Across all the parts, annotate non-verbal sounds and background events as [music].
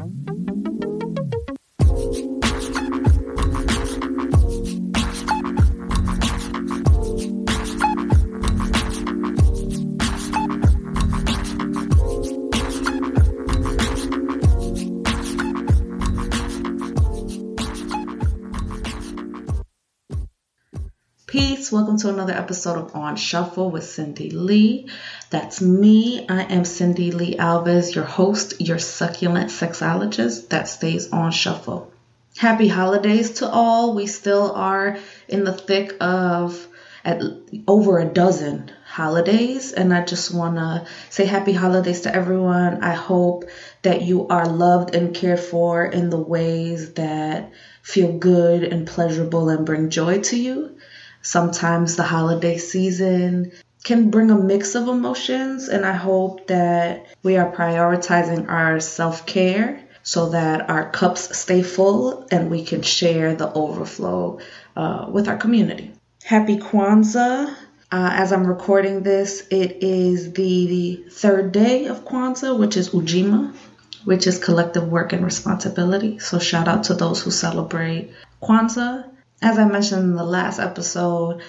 Thank you. To another episode of On Shuffle with Cindy Lee. That's me. I am Cindy Lee Alves, your host, your succulent sexologist that stays on shuffle. Happy holidays to all. We still are in the thick of at over a dozen holidays and I just want to say happy holidays to everyone. I hope that you are loved and cared for in the ways that feel good and pleasurable and bring joy to you. Sometimes the holiday season can bring a mix of emotions, and I hope that we are prioritizing our self care so that our cups stay full and we can share the overflow uh, with our community. Happy Kwanzaa. Uh, as I'm recording this, it is the the third day of Kwanzaa, which is Ujima, which is collective work and responsibility. So, shout out to those who celebrate Kwanzaa as I mentioned in the last episode,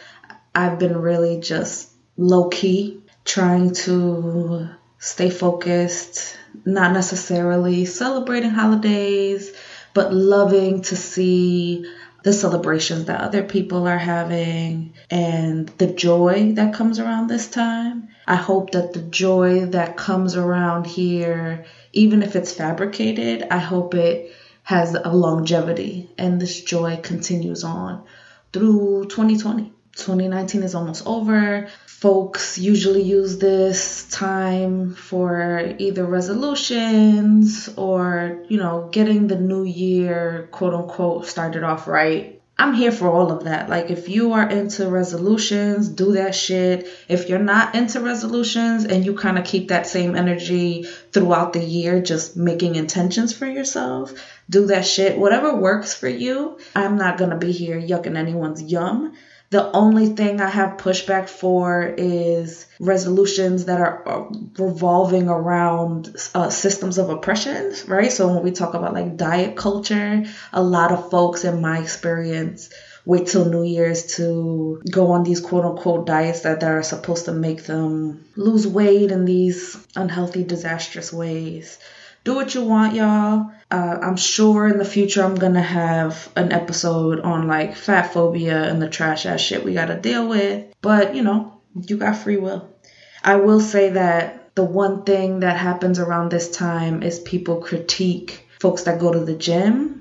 I've been really just low key trying to stay focused, not necessarily celebrating holidays, but loving to see the celebrations that other people are having and the joy that comes around this time. I hope that the joy that comes around here, even if it's fabricated, I hope it has a longevity and this joy continues on through 2020. 2019 is almost over. Folks usually use this time for either resolutions or, you know, getting the new year, quote unquote, started off right. I'm here for all of that. Like, if you are into resolutions, do that shit. If you're not into resolutions and you kind of keep that same energy throughout the year, just making intentions for yourself, do that shit. Whatever works for you. I'm not going to be here yucking anyone's yum. The only thing I have pushback for is resolutions that are uh, revolving around uh, systems of oppression, right? So when we talk about like diet culture, a lot of folks, in my experience, wait till New Year's to go on these quote unquote diets that, that are supposed to make them lose weight in these unhealthy, disastrous ways do what you want, y'all. Uh, I'm sure in the future I'm gonna have an episode on like fat phobia and the trash ass shit we gotta deal with. But you know, you got free will. I will say that the one thing that happens around this time is people critique folks that go to the gym.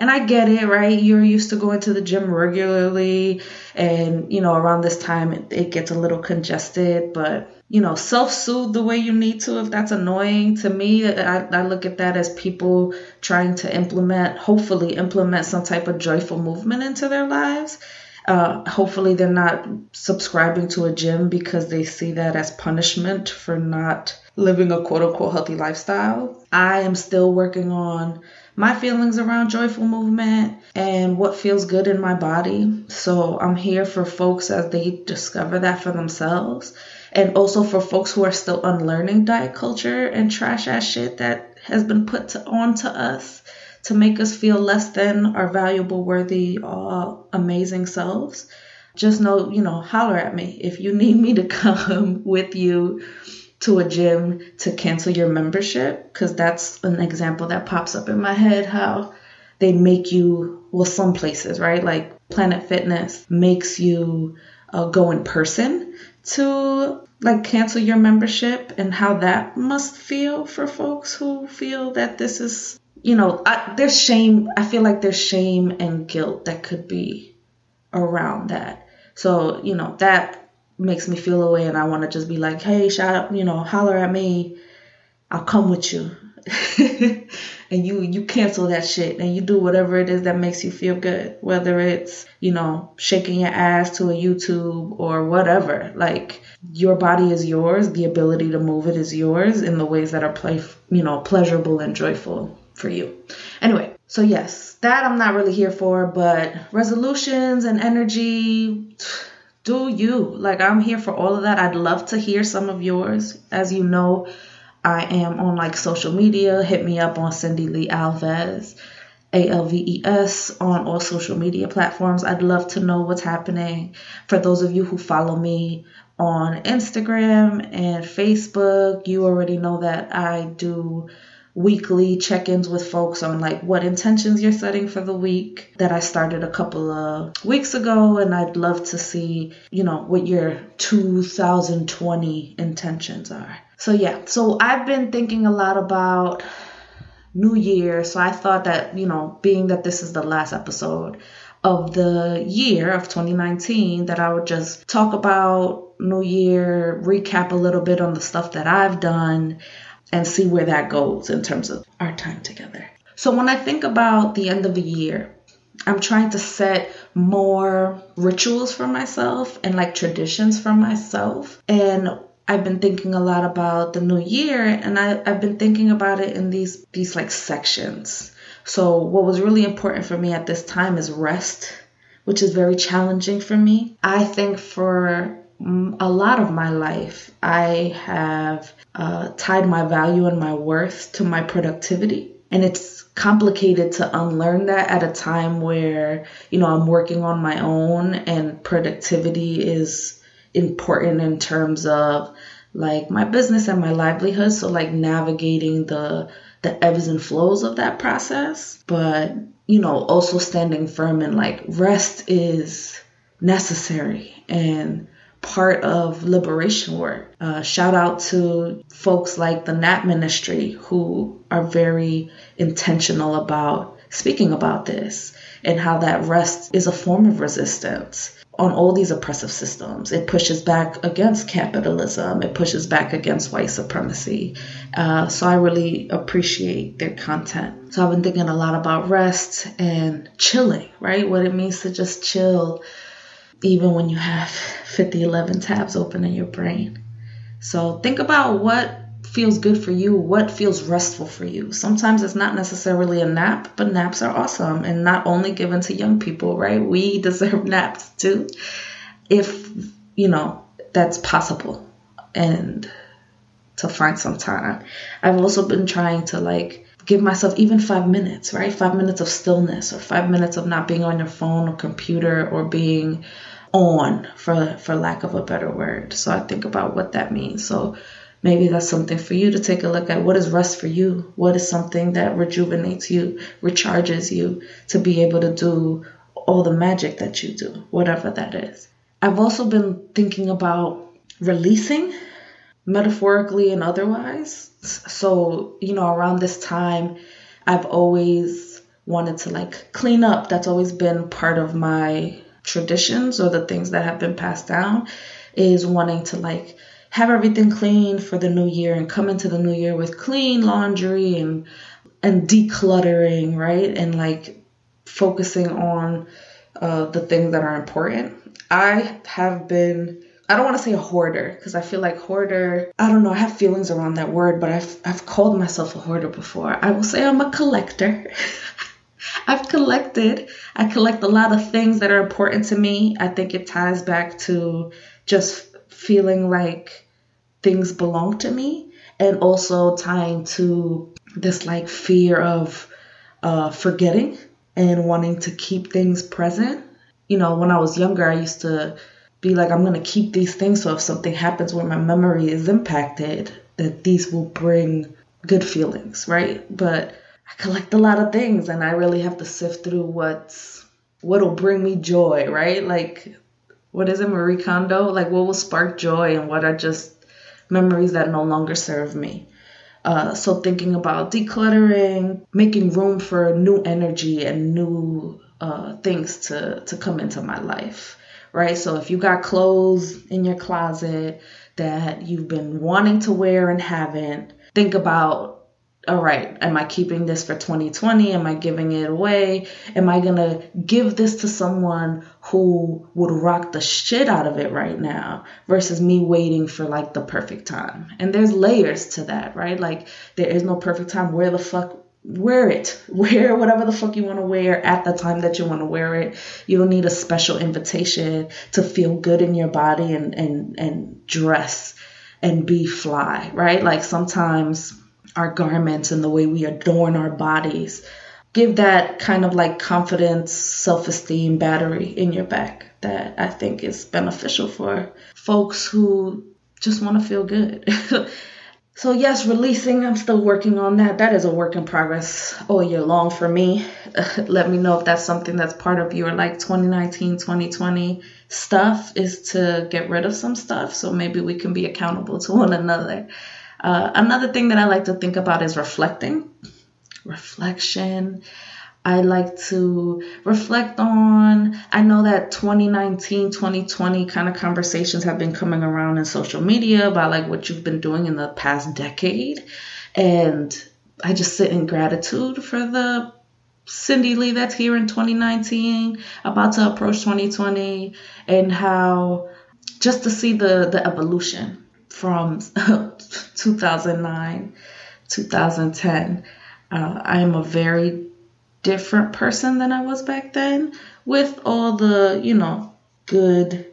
And I get it, right? You're used to going to the gym regularly, and you know, around this time it, it gets a little congested, but you know, self soothe the way you need to if that's annoying. To me, I, I look at that as people trying to implement, hopefully, implement some type of joyful movement into their lives. Uh, hopefully, they're not subscribing to a gym because they see that as punishment for not living a quote unquote healthy lifestyle. I am still working on my feelings around joyful movement and what feels good in my body. So I'm here for folks as they discover that for themselves and also for folks who are still unlearning diet culture and trash ass shit that has been put to, on to us to make us feel less than our valuable, worthy, amazing selves. Just know, you know, holler at me if you need me to [laughs] come with you to a gym to cancel your membership, because that's an example that pops up in my head how they make you, well, some places, right? Like Planet Fitness makes you uh, go in person to like cancel your membership and how that must feel for folks who feel that this is you know I, there's shame i feel like there's shame and guilt that could be around that so you know that makes me feel away and i want to just be like hey shout out you know holler at me. I'll come with you. [laughs] And you you cancel that shit and you do whatever it is that makes you feel good whether it's you know shaking your ass to a youtube or whatever. Like your body is yours the ability to move it is yours in the ways that are play you know pleasurable and joyful for you. Anyway so yes that i'm not really here for but resolutions and energy do you like i'm here for all of that i'd love to hear some of yours as you know I am on like social media. Hit me up on Cindy Lee Alves, A L V E S, on all social media platforms. I'd love to know what's happening. For those of you who follow me on Instagram and Facebook, you already know that I do weekly check-ins with folks on like what intentions you're setting for the week that I started a couple of weeks ago and I'd love to see, you know, what your 2020 intentions are. So yeah, so I've been thinking a lot about New Year, so I thought that, you know, being that this is the last episode of the year of 2019 that I would just talk about New Year, recap a little bit on the stuff that I've done, and see where that goes in terms of our time together. So when I think about the end of the year, I'm trying to set more rituals for myself and like traditions for myself. And I've been thinking a lot about the new year and I, I've been thinking about it in these these like sections. So what was really important for me at this time is rest, which is very challenging for me. I think for a lot of my life, I have uh, tied my value and my worth to my productivity. And it's complicated to unlearn that at a time where, you know, I'm working on my own and productivity is important in terms of like my business and my livelihood. So like navigating the the ebbs and flows of that process. But, you know, also standing firm and like rest is necessary and part of liberation work. Uh, shout out to folks like the NAP Ministry who are very intentional about speaking about this and how that rest is a form of resistance on all these oppressive systems. It pushes back against capitalism, it pushes back against white supremacy. Uh, so I really appreciate their content. So I've been thinking a lot about rest and chilling, right? What it means to just chill even when you have 50, 11 tabs open in your brain. So think about what feels good for you, what feels restful for you. Sometimes it's not necessarily a nap, but naps are awesome and not only given to young people, right? We [laughs] deserve naps too, if, you know, that's possible and to find some time. I've also been trying to like give myself even five minutes, right? Five minutes of stillness or five minutes of not being on your phone or computer or being on for for lack of a better word. So I think about what that means. So maybe that's something for you to take a look at. What is rest for you? What is something that rejuvenates you, recharges you to be able to do all the magic that you do, whatever that is. I've also been thinking about releasing metaphorically and otherwise. So, you know, around this time, I've always wanted to like clean up. That's always been part of my traditions or the things that have been passed down is wanting to like have everything clean for the new year and come into the new year with clean laundry and and decluttering, right? And like focusing on uh, the things that are important. I have been I don't want to say a hoarder because I feel like hoarder, I don't know, I have feelings around that word, but I've I've called myself a hoarder before. I will say I'm a collector. [laughs] I've collected. I collect a lot of things that are important to me. I think it ties back to just feeling like things belong to me and also tying to this like fear of uh, forgetting and wanting to keep things present. You know, when I was younger, I used to be like, I'm going to keep these things so if something happens where my memory is impacted, that these will bring good feelings, right? But I collect a lot of things and I really have to sift through what's what'll bring me joy, right? Like what is it, Marie Kondo? Like what will spark joy and what are just memories that no longer serve me. Uh, so thinking about decluttering, making room for new energy and new uh, things to to come into my life, right? So if you got clothes in your closet that you've been wanting to wear and haven't, think about all right, am I keeping this for 2020? Am I giving it away? Am I going to give this to someone who would rock the shit out of it right now versus me waiting for like the perfect time? And there's layers to that, right? Like there is no perfect time. Where the fuck wear it. [laughs] Wear whatever the fuck you want to wear at the time that you want to wear it. You don't need a special invitation to feel good in your body and and and dress and be fly, right? Like sometimes our garments and the way we adorn our bodies give that kind of like confidence, self esteem battery in your back that I think is beneficial for folks who just want to feel good. [laughs] so, yes, releasing, I'm still working on that. That is a work in progress all year long for me. [laughs] Let me know if that's something that's part of your like 2019, 2020 stuff is to get rid of some stuff. So maybe we can be accountable to one another. Uh, another thing that I like to think about is reflecting. Reflection. I like to reflect on. I know that 2019, 2020 kind of conversations have been coming around in social media about like what you've been doing in the past decade. And I just sit in gratitude for the Cindy Lee that's here in 2019, about to approach 2020, and how just to see the, the evolution from [laughs] 2009, 2010. Uh, I am a very different person than I was back then with all the, you know, good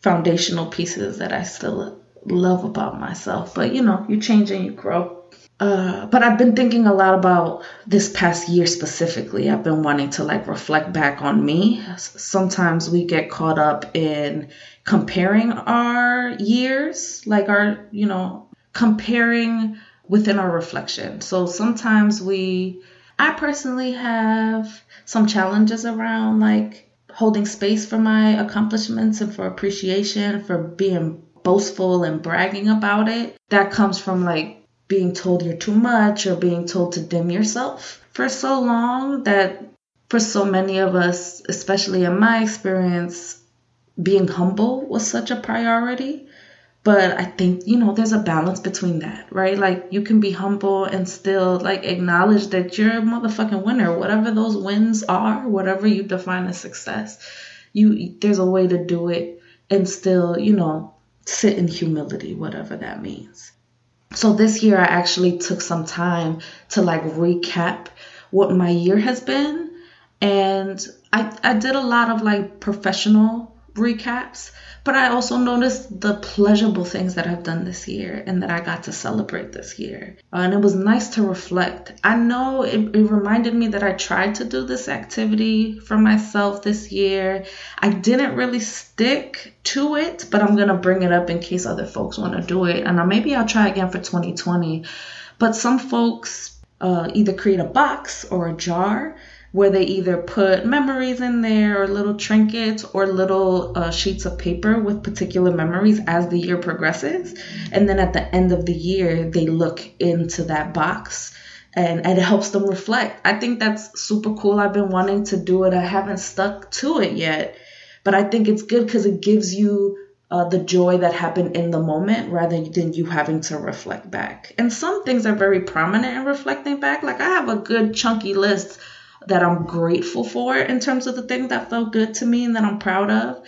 foundational pieces that I still love about myself. But, you know, you change and you grow. Uh, but I've been thinking a lot about this past year specifically. I've been wanting to like reflect back on me. Sometimes we get caught up in comparing our years, like our, you know, comparing within our reflection. So sometimes we I personally have some challenges around like holding space for my accomplishments and for appreciation, for being boastful and bragging about it. That comes from like being told you're too much or being told to dim yourself for so long that for so many of us, especially in my experience, being humble was such a priority. But I think, you know, there's a balance between that, right? Like you can be humble and still like acknowledge that you're a motherfucking winner, whatever those wins are, whatever you define as success. You there's a way to do it and still, you know, sit in humility, whatever that means. So this year I actually took some time to like recap what my year has been and I I did a lot of like professional recaps but I also noticed the pleasurable things that I've done this year and that I got to celebrate this year. Uh, and it was nice to reflect. I know it, it reminded me that I tried to do this activity for myself this year. I didn't really stick to it, but I'm going to bring it up in case other folks want to do it. And maybe I'll try again for 2020. But some folks uh, either create a box or a jar where they either put memories in there or little trinkets or little uh, sheets of paper with particular memories as the year progresses. And then at the end of the year, they look into that box and, and it helps them reflect. I think that's super cool. I've been wanting to do it, I haven't stuck to it yet. But I think it's good because it gives you uh, the joy that happened in the moment rather than you having to reflect back. And some things are very prominent in reflecting back. Like I have a good chunky list that I'm grateful for in terms of the things that felt good to me and that I'm proud of.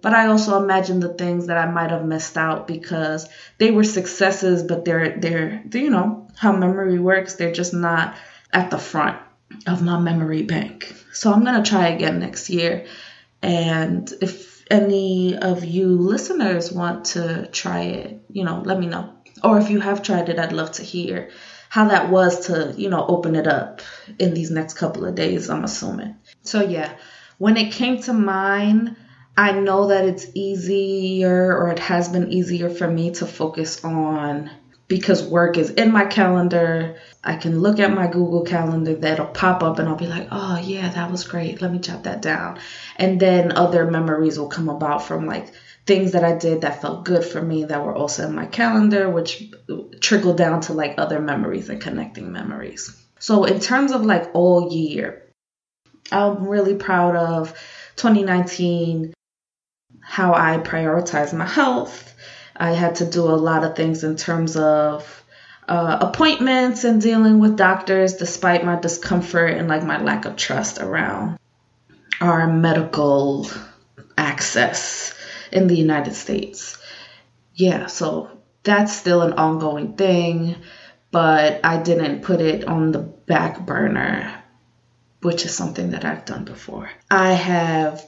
But I also imagine the things that I might have missed out because they were successes, but they're they're, you know how memory works. They're just not at the front of my memory bank. So I'm gonna try again next year. And if any of you listeners want to try it, you know, let me know. Or if you have tried it, I'd love to hear how that was to, you know, open it up in these next couple of days, I'm assuming. So, yeah, when it came to mine, I know that it's easier or it has been easier for me to focus on because work is in my calendar. I can look at my Google Calendar that'll pop up and I'll be like, oh, yeah, that was great. Let me jot that down. And then other memories will come about from like things that I did that felt good for me that were also in my calendar, which trickled down to like other memories and connecting memories. So, in terms of like all year, I'm really proud of 2019, how I prioritized my health. I had to do a lot of things in terms of uh, appointments and dealing with doctors, despite my discomfort and like my lack of trust around our medical access in the United States. Yeah, so that's still an ongoing thing, but I didn't put it on the back burner, which is something that I've done before. I have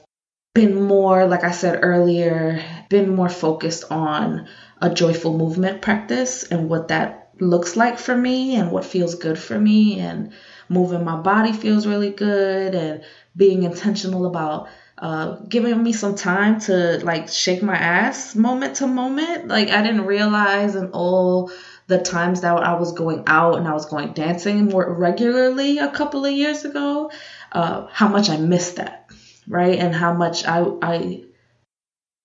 been more, like I said earlier, been more focused on a joyful movement practice and what that looks like for me and what feels good for me and moving my body feels really good and being intentional about uh, giving me some time to like shake my ass moment to moment. Like I didn't realize in all the times that I was going out and I was going dancing more regularly a couple of years ago, uh, how much I missed that, right? And how much I I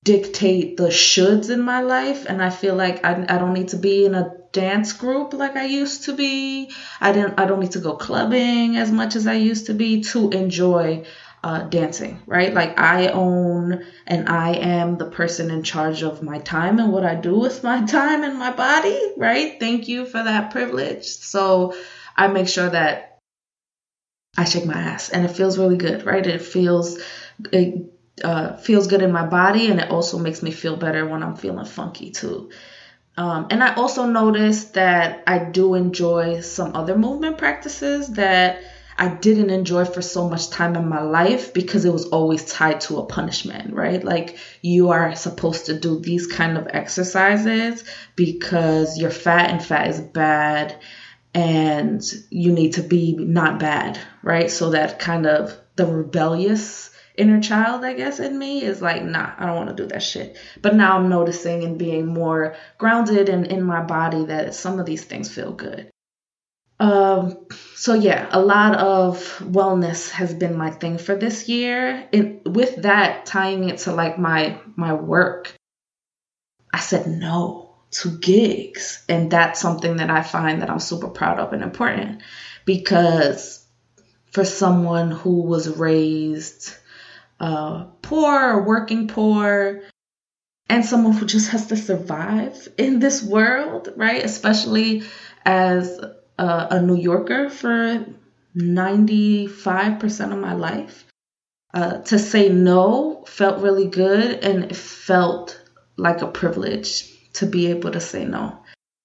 dictate the shoulds in my life and I feel like I, I don't need to be in a dance group like I used to be. I didn't I don't need to go clubbing as much as I used to be to enjoy uh, dancing, right? Like I own and I am the person in charge of my time and what I do with my [laughs] time and my body, right? Thank you for that privilege. So I make sure that I shake my ass and it feels really good, right? It feels it uh, feels good in my body and it also makes me feel better when I'm feeling funky too. Um, and I also noticed that I do enjoy some other movement practices that I didn't enjoy for so much time in my life because it was always tied to a punishment, right? Like you are supposed to do these kind of exercises because you're fat and fat is bad and you need to be not bad, right? So that kind of the rebellious inner child, I guess, in me is like, nah, I don't want to do that shit. But now I'm noticing and being more grounded and in my body that some of these things feel good. Um, so yeah, a lot of wellness has been my thing for this year. And with that, tying it to like my my work, I said no to gigs, and that's something that I find that I'm super proud of and important because for someone who was raised uh, poor or working poor, and someone who just has to survive in this world, right? Especially as a, a New Yorker for 95% of my life. Uh, to say no felt really good and it felt like a privilege to be able to say no.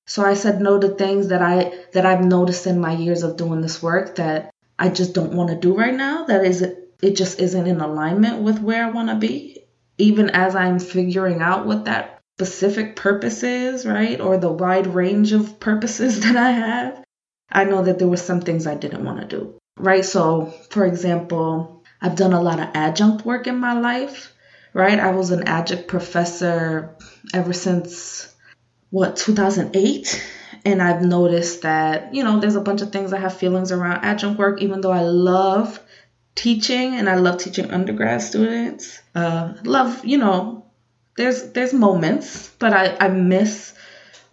So I said no to things that I that I've noticed in my years of doing this work that I just don't want to do right now. That is it just isn't in alignment with where I want to be. Even as I'm figuring out what that specific purpose is, right? Or the wide range of purposes [laughs] that I have. I know that there were some things I didn't want to do, right? So, for example, I've done a lot of adjunct work in my life, right? I was an adjunct professor ever since what 2008 and I've noticed that, you know, there's a bunch of things I have feelings around adjunct work, even though I love teaching and I love teaching undergrad students. Uh, love, you know, there's there's moments, but I, I miss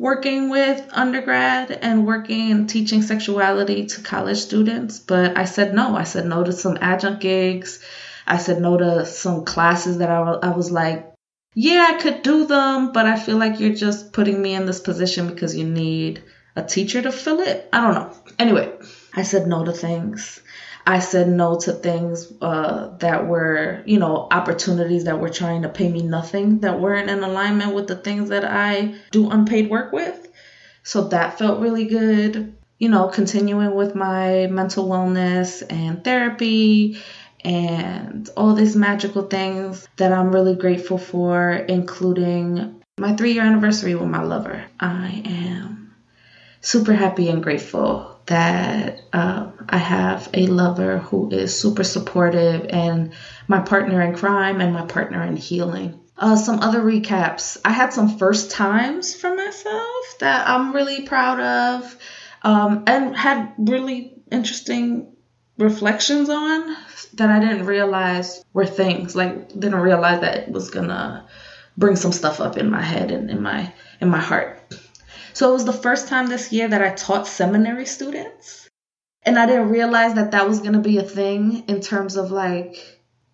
working with undergrad and working and teaching sexuality to college students. But I said no. I said no to some adjunct gigs. I said no to some classes that I, I was like, yeah, I could do them, but I feel like you're just putting me in this position because you need a teacher to fill it. I don't know. Anyway, I said no to things. I said no to things uh, that were, you know, opportunities that were trying to pay me nothing, that weren't in alignment with the things that I do unpaid work with. So that felt really good. You know, continuing with my mental wellness and therapy and all these magical things that I'm really grateful for, including my three year anniversary with my lover. I am super happy and grateful that uh, I have a lover who is super supportive and my partner in crime and my partner in healing. Uh, some other recaps. I had some first times for myself that I'm really proud of um, and had really interesting reflections on that I didn't realize were things. Like, didn't realize that it was gonna bring some stuff up in my head and in my in my heart. So it was the first time this year that I taught seminary students. And I didn't realize that that was going to be a thing in terms of like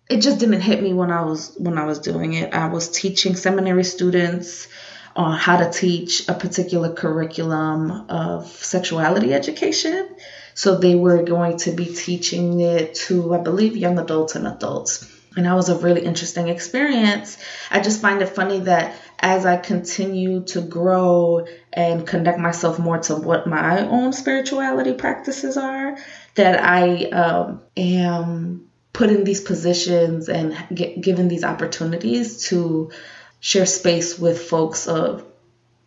it just didn't hit me when I was when I was doing it. I was teaching seminary students on how to teach a particular curriculum of sexuality education. So they were going to be teaching it to I believe young adults and adults. And that was a really interesting experience. I just find it funny that as I continue to grow and connect myself more to what my own spirituality practices are, that I um, am put in these positions and get given these opportunities to share space with folks of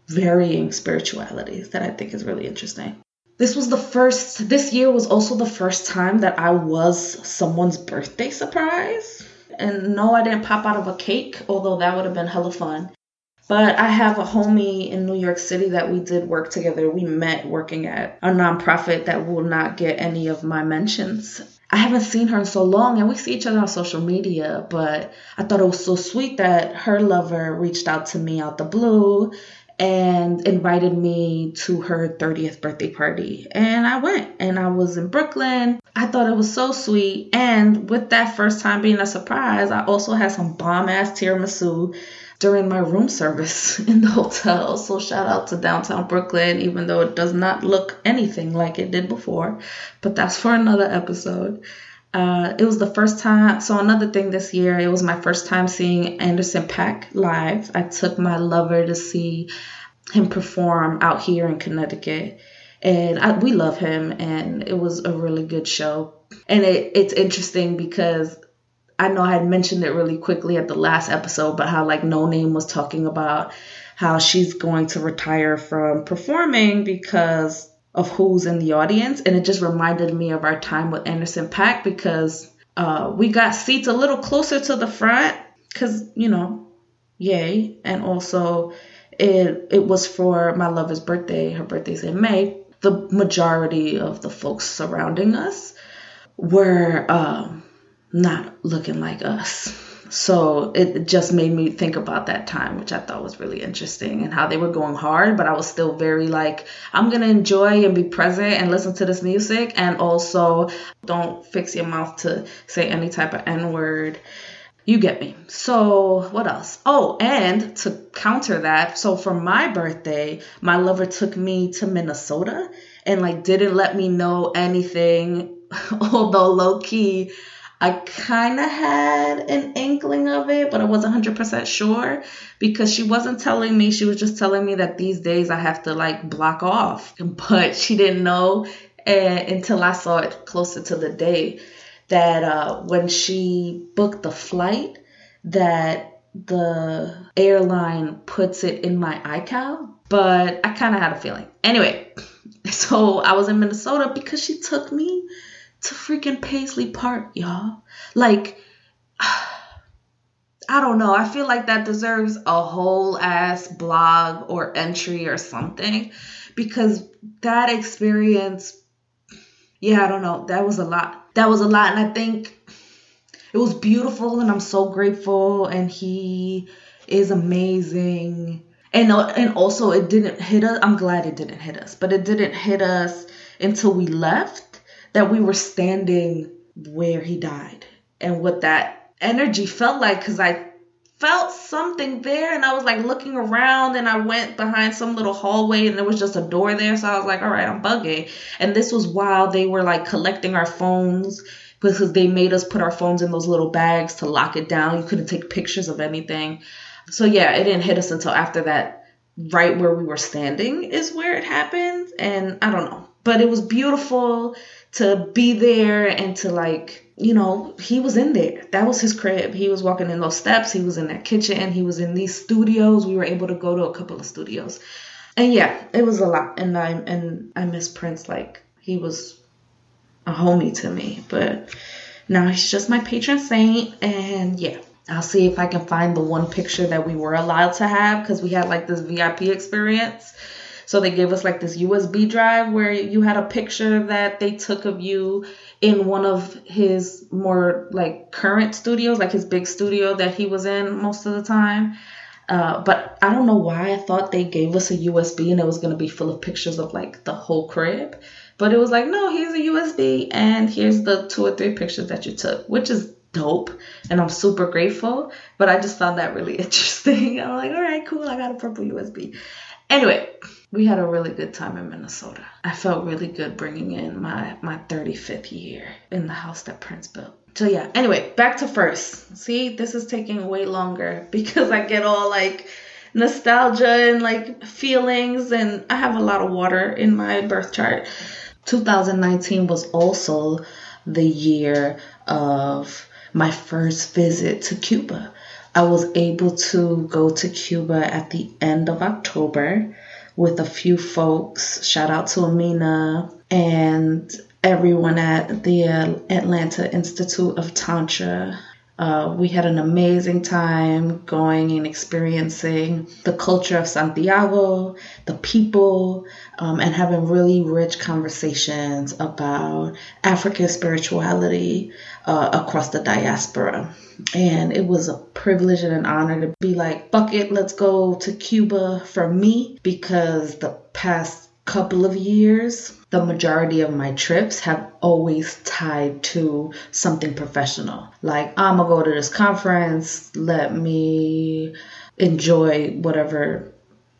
varying spiritualities that I think is really interesting. This was the first, this year was also the first time that I was someone's birthday surprise. And no, I didn't pop out of a cake, although that would have been hella fun. But I have a homie in New York City that we did work together. We met working at a nonprofit that will not get any of my mentions. I haven't seen her in so long and we see each other on social media, but I thought it was so sweet that her lover reached out to me out the blue and invited me to her 30th birthday party. And I went and I was in Brooklyn. I thought it was so sweet. And with that first time being a surprise, I also had some bomb ass tiramisu during my room service [laughs] in the hotel. So shout out to downtown Brooklyn, even though it does not look anything like it did before. But that's for another episode. Uh, it was the first time. So another thing this year, it was my first time seeing Anderson .Paak live. I took my lover to see him perform out here in Connecticut, and I, we love him, and it was a really good show. And it, it's interesting because I know I had mentioned it really quickly at the last episode, but how like Noname was talking about how she's going to retire from performing because of who's in the audience. And it just reminded me of our time with Anderson .Paak because uh, we got seats a little closer to the front because, you know, yay. And also, it, it was for my lover's birthday. Her birthday's in May. The majority of the folks surrounding us were um, not looking like us. So it just made me think about that time, which I thought was really interesting and how they were going hard, but I was still very like, I'm to enjoy and be present and listen to this music. And also, don't fix your mouth to say any type of N word. You get me. So, what else? Oh, and to counter that, so for my birthday, my lover took me to Minnesota and like didn't let me know anything, [laughs] although low key, I kind of had an inkling of it, but I wasn't 100% sure because she wasn't telling me. She was just telling me that these days I have to like block off. But she didn't know uh, until I saw it closer to the day that uh, when she booked the flight, that the airline puts it in my iCal. But I kind of had a feeling. Anyway, [laughs] so I was in Minnesota because she took me to freaking Paisley Park, y'all. Like, [sighs] I don't know. I feel like that deserves a whole ass blog or entry or something because that experience, yeah, I don't know. That was a lot. That was a lot. And I think it was beautiful and I'm so grateful. And he is amazing. And, uh, and also, it didn't hit us. I'm glad it didn't hit us, but it didn't hit us until we left that we were standing where he died and what that energy felt like because I felt something there and I was like looking around and I went behind some little hallway and there was just a door there. So I was like, all right, I'm bugging. And this was while they were like collecting our phones because they made us put our phones in those little bags to lock it down. You couldn't take pictures of anything. So yeah, it didn't hit us until after that, right where we were standing is where it happened. And I don't know. But it was beautiful to be there and to like you know he was in there. That was his crib. He was walking in those steps. He was in that kitchen. He was in these studios. We were able to go to a couple of studios. And yeah it was a lot. And i and i miss prince. Like he was a homie to me. But now he's just my patron saint. And yeah I'll see if I can find the one picture that we were allowed to have because we had like this VIP experience so they gave us like this USB drive where you had a picture that they took of you in one of his more like current studios, like his big studio that he was in most of the time. Uh, but I don't know why I thought they gave us a USB and it was going to be full of pictures of like the whole crib. But it was like, no, here's a USB and here's the two or three pictures that you took, which is dope. And I'm super grateful. But I just found that really [laughs] interesting. I'm like, all right, cool. I got a purple USB. Anyway, we had a really good time in Minnesota. I felt really good bringing in my my 35th year in the house that Prince built. So yeah, anyway, back to first. See, this is taking way longer [laughs] because I get all like nostalgia and like feelings and I have a lot of water in my birth chart. 2019 was also the year of my first visit to Cuba. I was able to go to Cuba at the end of October with a few folks. Shout out to Amina and everyone at the Atlanta Institute of Tantra. Uh, we had an amazing time going and experiencing the culture of Santiago, the people, um, and having really rich conversations about African spirituality uh, across the diaspora. And it was a privilege and an honor to be like, fuck it, let's go to Cuba for me because the past couple of years, the majority of my trips have always tied to something professional. Like, I'm gonna go to this conference, let me enjoy whatever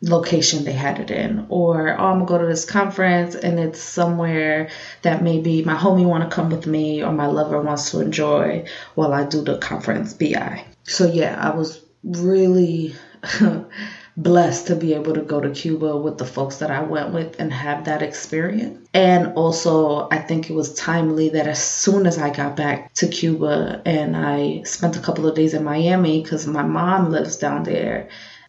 location they had it in. Or oh, i'm gonna go to this conference and it's somewhere that maybe my homie want to come with me or my lover wants to enjoy while i do the conference bi so yeah i was really [laughs] blessed to be able to go to cuba with the folks that i went with and have that experience. And also i think it was timely that as soon as i got back to cuba and i spent a couple of days in miami because my mom lives down there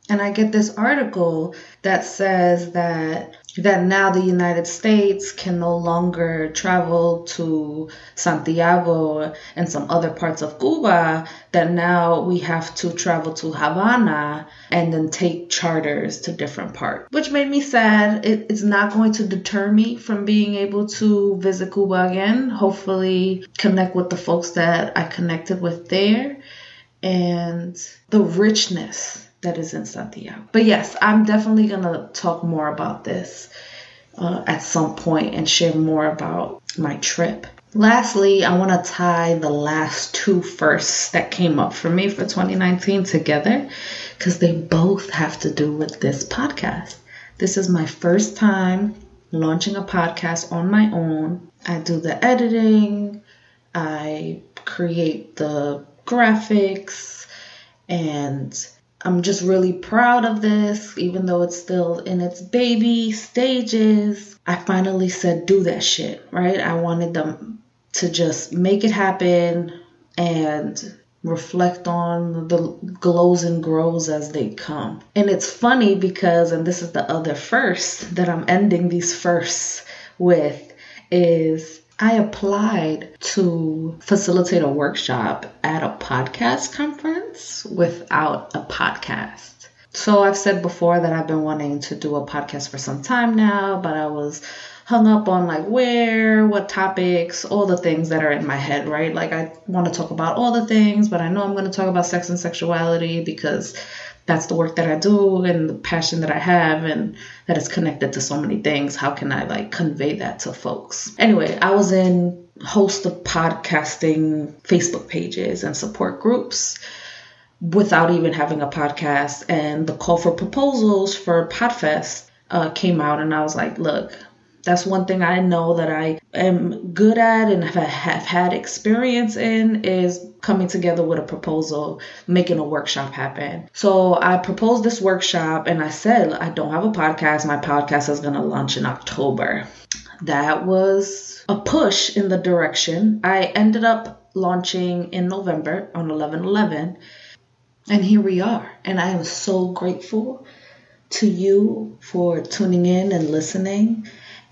and I get this article that says that that now the United States can no longer travel to Santiago and some other parts of Cuba, that now we have to travel to Havana and then take charters to different parts, which made me sad. It, it's not going to deter me from being able to visit Cuba again, hopefully, connect with the folks that I connected with there and the richness that is in Santiago. But yes, I'm definitely going to talk more about this uh, at some point and share more about my trip. Lastly, I want to tie the last two firsts that came up for me for 2019 together because they both have to do with this podcast. This is my first time launching a podcast on my own. I do the editing, I create the graphics, and I'm just really proud of this, even though it's still in its baby stages. I finally said, do that shit, right? I wanted them to just make it happen and reflect on the glows and grows as they come. And it's funny because, and this is the other first that I'm ending these firsts with, is I applied to facilitate a workshop at a podcast conference without a podcast. So I've said before that I've been wanting to do a podcast for some time now, but I was hung up on like where, what topics, all the things that are in my head, right? Like I want to talk about all the things, but I know I'm going to talk about sex and sexuality because that's the work that I do and the passion that I have and that is connected to so many things. How can I like convey that to folks? Anyway, I was in host of podcasting Facebook pages and support groups without even having a podcast and the call for proposals for Podfest uh, came out and I was like, look, that's one thing I know that I am good at and have, have had experience in is coming together with a proposal, making a workshop happen. So I proposed this workshop and I said, I don't have a podcast. My podcast is going to launch in October. That was a push in the direction. I ended up launching in November on 11 11. And here we are. And I am so grateful to you for tuning in and listening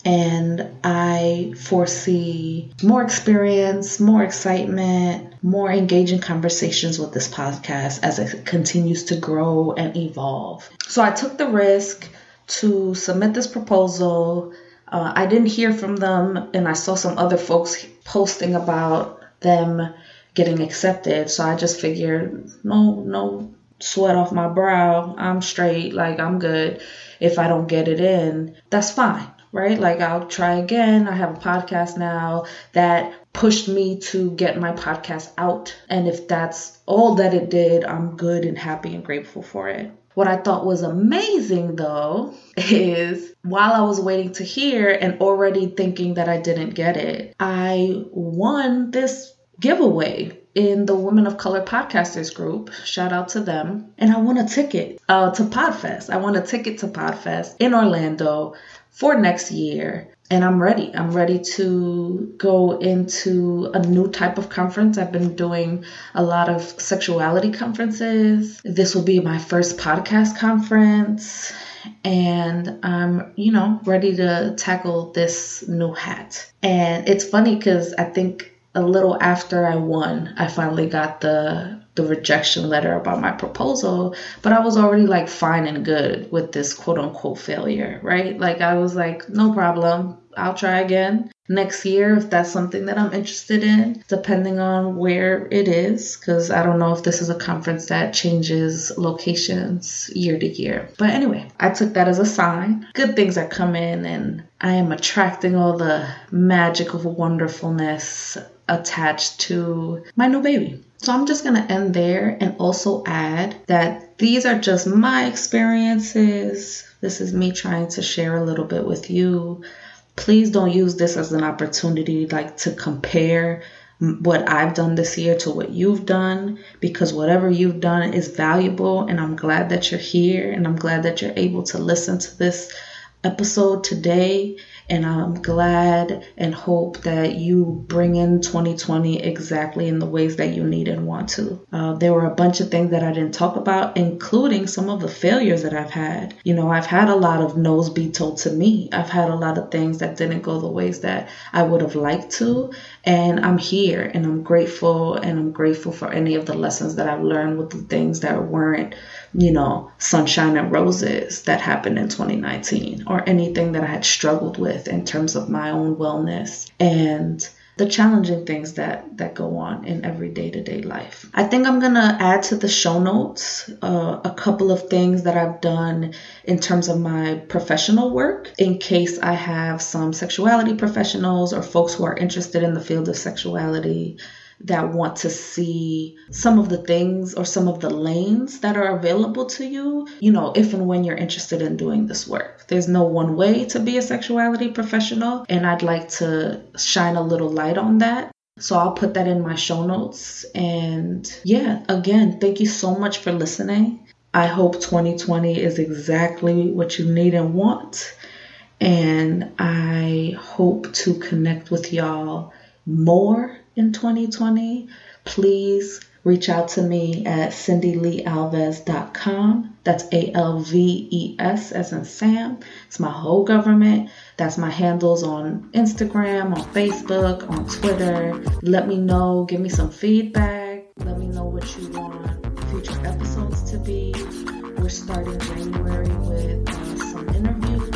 and I foresee more experience, more excitement, more engaging conversations with this podcast as it continues to grow and evolve. So I took the risk to submit this proposal. Uh, I didn't hear from them, and I saw some other folks posting about them getting accepted. So I just figured, no, no sweat off my brow. I'm straight, like I'm good. If I don't get it in, that's fine right? Like I'll try again. I have a podcast now that pushed me to get my podcast out. And if that's all that it did, I'm good and happy and grateful for it. What I thought was amazing though [laughs] is while I was waiting to hear and already thinking that I didn't get it, I won this giveaway in the Women of Color Podcasters group. Shout out to them. And I won a ticket uh, to Podfest. I won a ticket to Podfest in Orlando for next year. And I'm ready. I'm ready to go into a new type of conference. I've been doing a lot of sexuality conferences. This will be my first podcast conference. And I'm, you know, ready to tackle this new hat. And it's funny because I think a little after I won, I finally got the the rejection letter about my proposal, but I was already like fine and good with this quote unquote failure, right? Like I was like, no problem. I'll try again next year if that's something that I'm interested in, depending on where it is, because I don't know if this is a conference that changes locations year to year. But anyway, I took that as a sign. Good things are coming, and I am attracting all the magic of wonderfulness attached to my new baby. So I'm just going to end there and also add that these are just my experiences. This is me trying to share a little bit with you. Please don't use this as an opportunity like to compare what I've done this year to what you've done because whatever you've done is valuable and I'm glad that you're here and I'm glad that you're able to listen to this episode today and I'm glad and hope that you bring in 2020 exactly in the ways that you need and want to. Uh, there were a bunch of things that I didn't talk about, including some of the failures that I've had. You know, I've had a lot of no's be told to me. I've had a lot of things that didn't go the ways that I would have liked to. And I'm here and I'm grateful and I'm grateful for any of the lessons that I've learned with the things that weren't you know, sunshine and roses that happened in 2019 or anything that I had struggled with in terms of my own wellness and the challenging things that that go on in every day-to-day life. I think I'm going to add to the show notes uh, a couple of things that I've done in terms of my professional work in case I have some sexuality professionals or folks who are interested in the field of sexuality that want to see some of the things or some of the lanes that are available to you, you know, if and when you're interested in doing this work. There's no one way to be a sexuality professional, and I'd like to shine a little light on that. So I'll put that in my show notes. And yeah, again, thank you so much for listening. I hope 2020 is exactly what you need and want. And I hope to connect with y'all more in 2020, please reach out to me at cindyleealves.com. That's A L V E S as in Sam. It's my whole government. That's my handles on Instagram, on Facebook, on Twitter. Let me know, give me some feedback. Let me know what you want future episodes to be. We're starting January with uh, some interviews